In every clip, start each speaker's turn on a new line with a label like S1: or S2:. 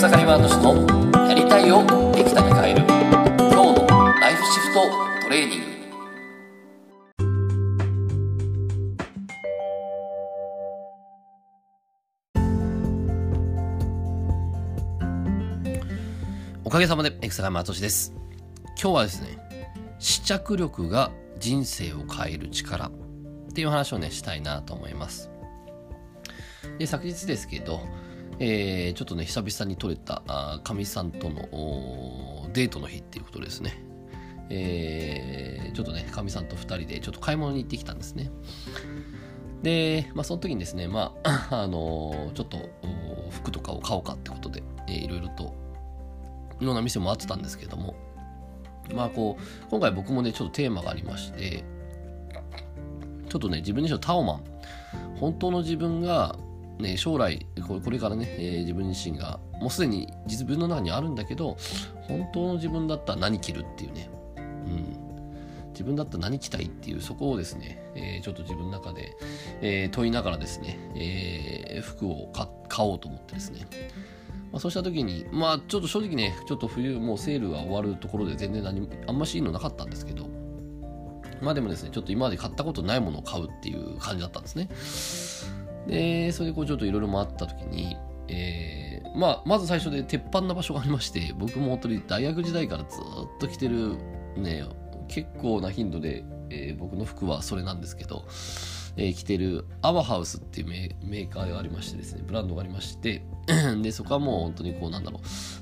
S1: 草刈ワード氏のやりたいをできたに変える今日のライフシフトトレーニング。おかげさまで草刈敦です。今日はですね試着力が人生を変える力っていう話をねしたいなと思います。で昨日ですけどえー、ちょっとね、久々に撮れたかみさんとのデートの日っていうことですね。えー、ちょっとね、かみさんと2人でちょっと買い物に行ってきたんですね。で、まあ、その時にですね、まあ、あのー、ちょっと服とかを買おうかってことで、えー、いろいろと、いろんな店もあってたんですけども、まあこう、今回僕もね、ちょっとテーマがありまして、ちょっとね、自分自身のタオマン、本当の自分がね、将来これからね、えー、自分自身がもうすでに自分の中にあるんだけど本当の自分だったら何着るっていうね、うん、自分だったら何着たいっていうそこをですね、えー、ちょっと自分の中で、えー、問いながらですね、え服を買おうと思ってですね。まあ、そうした時に、まあちょっと正直ね、ちょっと冬もうセールが終わるところで全然何あんましいいのなかったんですけど、まあでもですね、ちょっと今まで買ったことないものを買うっていう感じだったんですね。で、それでこうちょっといろいろ回った時に、えー、まあ、まず最初で鉄板な場所がありまして、僕も本当に大学時代からずっと着てる、ね、結構な頻度で、えー、僕の服はそれなんですけど、えー、着てるアワハウスっていうメーカーがありましてですね、ブランドがありまして、で、そこはもう本当にこうなんだろ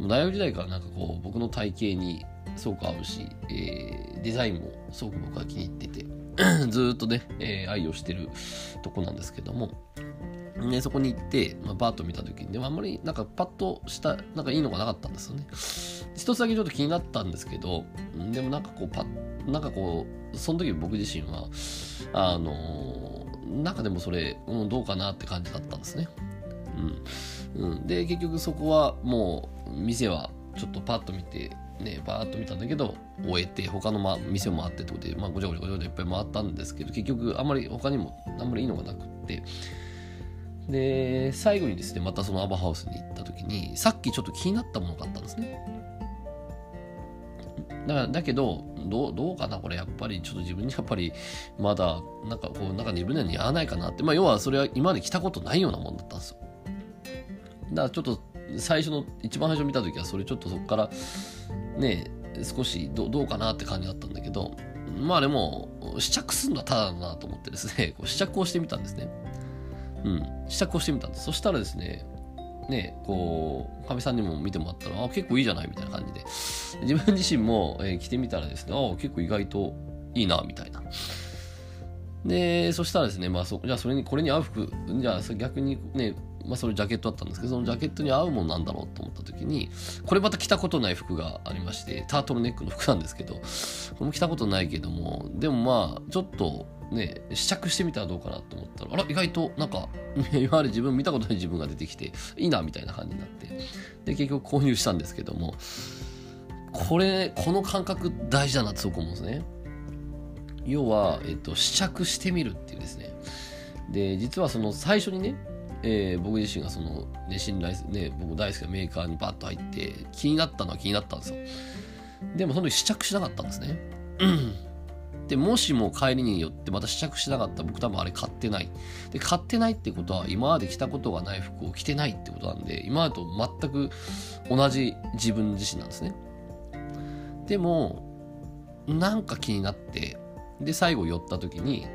S1: う、大学時代からなんかこう僕の体型にすごく合うし、えー、デザインもすごく僕は気に入ってて、ずっとね、えー、愛用してるとこなんですけども、ね、そこに行って、まあ、バーッと見た時に、でもあんまりなんかパッとした、なんかいいのがなかったんですよね。一つだけちょっと気になったんですけど、でもなんかこう、パッ、なんかこう、その時僕自身は、あのー、なんかでもそれ、うん、どうかなって感じだったんですね。うん。うん、で、結局そこはもう、店はちょっとパッと見て、ね、バーッと見たんだけど、終えて、他の、ま、店もあってってことで、まあ、ごちゃごちゃごちゃごちゃいっぱい回ったんですけど、結局、あんまり他にも、あんまりいいのがなくって、で、最後にですね、またそのアバハウスに行った時に、さっきちょっと気になったものがあったんですね。だからだけどどう、どうかなこれやっぱりちょっと自分にやっぱりまだなんかこうなんか自分には似合わないかなって、まあ要はそれは今まで着たことないようなもんだったんですよ。だからちょっと最初の一番最初見た時はそれちょっとそこからね少しどうかなって感じだったんだけどまあでも試着するのはただだなと思ってですね こう試着をしてみたんですね。うん、試着をしてみたんです。そしたらですね、ね、こう、かみさんにも見てもらったら、あ、結構いいじゃないみたいな感じで。自分自身も、えー、着てみたらですね、あ、結構意外といいな、みたいな。で、そしたらですね、まあそ、じゃあそれに、これに合う服、じゃあ逆にね、まあそれジャケットだったんですけど、そのジャケットに合うもんなんだろうと思った時に、これまた着たことない服がありまして、タートルネックの服なんですけど、これも着たことないけども、でもまあ、ちょっと、ね、試着してみたらどうかなと思ったら、あら、意外となんか、今まで自分見たことない自分が出てきて、いいな、みたいな感じになって、で、結局購入したんですけども、これ、この感覚大事だなってそう思うんですね。要は、えっと、試着してみるっていうですね。で、実はその最初にね、えー、僕自身がその、ね、信頼ね、僕大好きなメーカーにバッと入って、気になったのは気になったんですよ。でもその時試着しなかったんですね。で、もしも帰りによってまた試着しなかったら僕多分あれ買ってない。で、買ってないってことは今まで着たことがない服を着てないってことなんで、今までと全く同じ自分自身なんですね。でも、なんか気になって、で、最後寄った時に、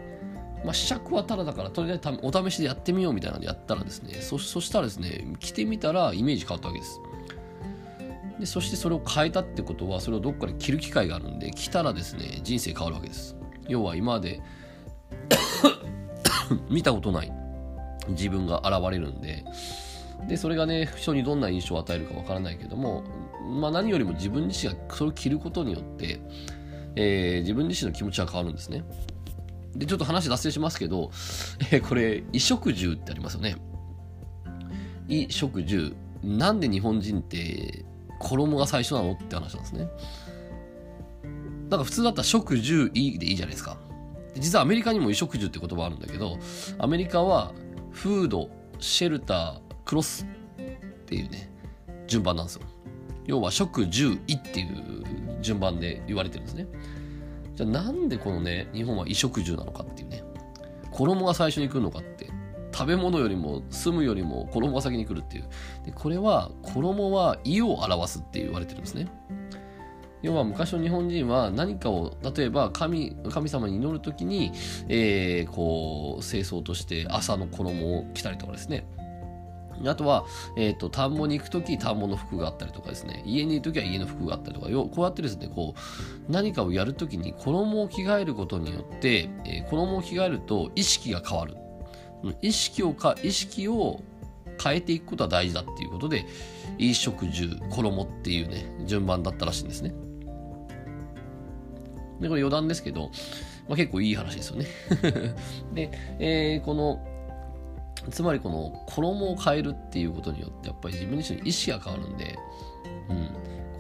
S1: まあ、試着はただだから、とりあえずお試しでやってみようみたいなのでやったらですね、そしたらですね、着てみたらイメージ変わったわけです。でそしてそれを変えたってことはそれをどっかで着る機会があるんで着たらですね人生変わるわけです要は今まで 見たことない自分が現れるんででそれがね人にどんな印象を与えるかわからないけども、まあ、何よりも自分自身がそれを着ることによって、えー、自分自身の気持ちが変わるんですねでちょっと話脱線しますけど、えー、これ衣食住ってありますよね衣食住なんで日本人って衣が最初なのって話なんですね。なんか普通だったら食住衣でいいじゃないですか。実はアメリカにも衣食住って言葉あるんだけど、アメリカはフード、シェルター、クロスっていうね、順番なんですよ。要は食住衣っていう順番で言われてるんですね。じゃあなんでこのね、日本は衣食住なのかっていうね。衣が最初に来るのかって食べ物よりも住むよりも衣が先に来るっていうでこれは衣は意を表すって言われてるんですね要は昔の日本人は何かを例えば神神様に祈る時に、えー、こう清掃として朝の衣を着たりとかですねあとは、えっ、ー、と、田んぼに行くとき、田んぼの服があったりとかですね、家にいるときは家の服があったりとか、よこうやってですね、こう、何かをやるときに衣を着替えることによって、えー、衣を着替えると意識が変わる。意識をか、意識を変えていくことは大事だっていうことで、衣食住、衣っていうね、順番だったらしいんですね。で、これ余談ですけど、まあ、結構いい話ですよね。で、えー、この、つまりこの衣を変えるっていうことによってやっぱり自分自身の意識が変わるんで、うん、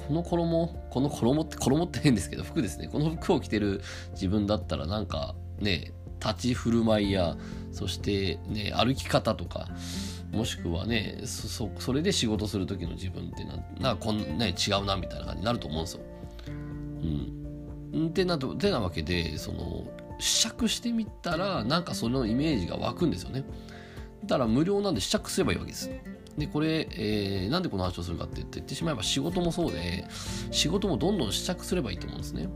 S1: この衣この衣って衣って変ですけど服ですねこの服を着てる自分だったらなんかね立ち振る舞いやそしてね歩き方とかもしくはねそれで仕事する時の自分ってななこん、ね、違うなみたいな感じになると思うんですよ。うん、ってなてなわけでその試着してみたらなんかそのイメージが湧くんですよね。たら無料なんで試着すればいいわけです。で、これ、えー、なんでこの話をするかって言ってしまえば仕事もそうで、仕事もどんどん試着すればいいと思うんですね。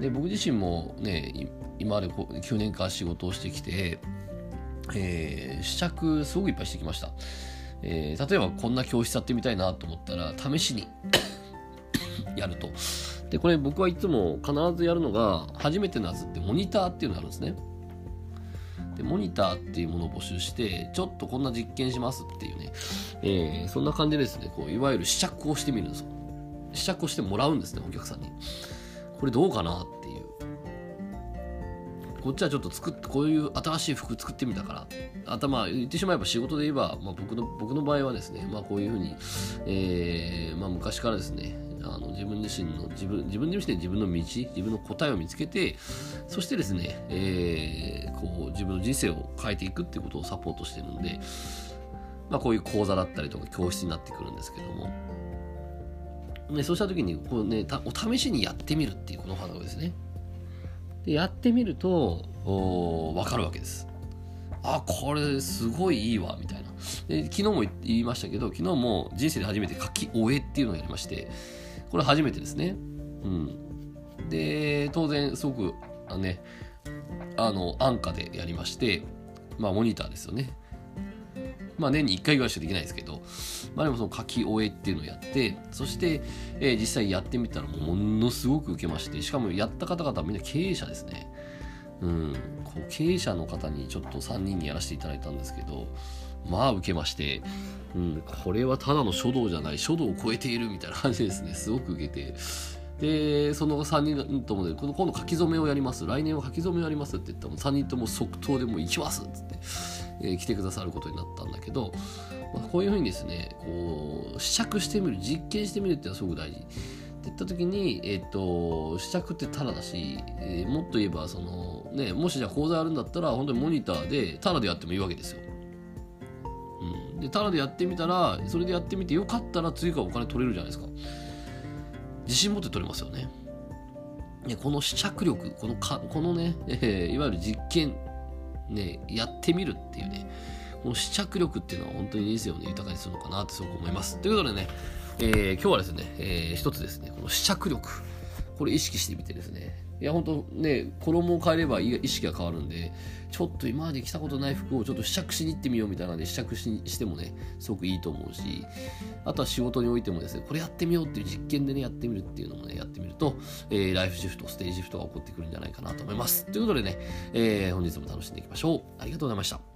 S1: で、僕自身もね、今までこ9年間仕事をしてきて、えー、試着すごくいっぱいしてきました。えー、例えばこんな教室やってみたいなと思ったら、試しに やると。で、これ僕はいつも必ずやるのが、初めてのやつってモニターっていうのがあるんですね。でモニターっていうものを募集してちょっとこんな実験しますっていうね、えー、そんな感じですねこういわゆる試着をしてみるんです。よ試着をしてもらうんですねお客さんに。これどうかなっていう。こっちはちょっと作ってこういう新しい服作ってみたから。頭言ってしまえば仕事で言えば、まあ、僕の僕の場合はですね、まあ、こういうふうに、えーまあ、昔からですねあの自分自身の自分自分自身で自分の道自分の答えを見つけてそしてですね、えー、こう自分の人生を変えていくっていうことをサポートしてるんで、まあ、こういう講座だったりとか教室になってくるんですけども、ね、そうした時にこう、ね、お試しにやってみるっていうこの花ですね。でやってみると分かるわけです。あこれすごいいいわみたいな。で昨日も言いましたけど昨日も人生で初めて書き終えっていうのをやりましてこれ初めてですね。うん。で、当然、すごく、あね、あの、安価でやりまして、まあ、モニターですよね。まあ、年に1回ぐらいしかできないですけど、まあ、でもその書き終えっていうのをやって、そして、えー、実際やってみたらものすごく受けまして、しかもやった方々はみんな経営者ですね。うん、こう経営者の方にちょっと3人にやらせていただいたんですけど、まあ受けまして、うん、これはただの書道じゃない書道を超えているみたいな感じですね。すごく受けて。でその3人ともでこの今度書き初めをやります。来年は書き初めをやりますって言ったら3人とも即答でもう行きますっつって、えー、来てくださることになったんだけど、まあ、こういうふうにですねこう試着してみる実験してみるっていうのはすごく大事。って言った時に、えっ、と試着ってタダだし、えー、もっと言えばその、ね、もしじゃあ講座あるんだったら本当にモニターでタダでやってもいいわけですよ、でただでやってみたらそれでやってみてよかったら追加お金取れるじゃないですか。自信持って取れますよね。ねこの試着力このかこのね、えー、いわゆる実験ねやってみるっていうねこの試着力っていうのは本当に人生を、ね、豊かにするのかなってすごく思います。ということでね、えー、今日はですね、えー、一つですねこの試着力。これ意識してみてですねいや本当ね衣を変えれば意識が変わるんでちょっと今まで着たことない服をちょっと試着しに行ってみようみたいなので試着ししてもねすごくいいと思うしあとは仕事においてもですねこれやってみようっていう実験でねやってみるっていうのもねやってみると、えー、ライフシフトステージシフトが起こってくるんじゃないかなと思います。ということでね、えー、本日も楽しんでいきましょう。ありがとうございました。